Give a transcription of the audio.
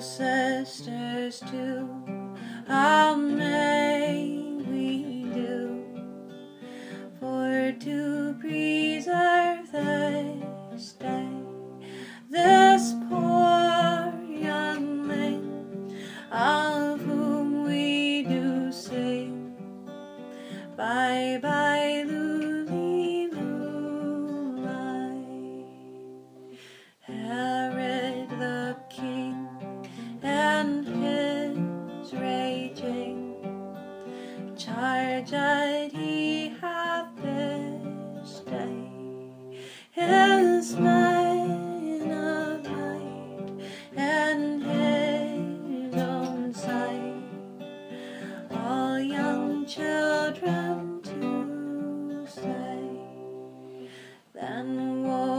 Sisters, too, how may we do for to preserve this day? This poor young man, of whom we do sing, bye bye, that he hath this day. His men of might and his own sight. All young children to slay. Then woe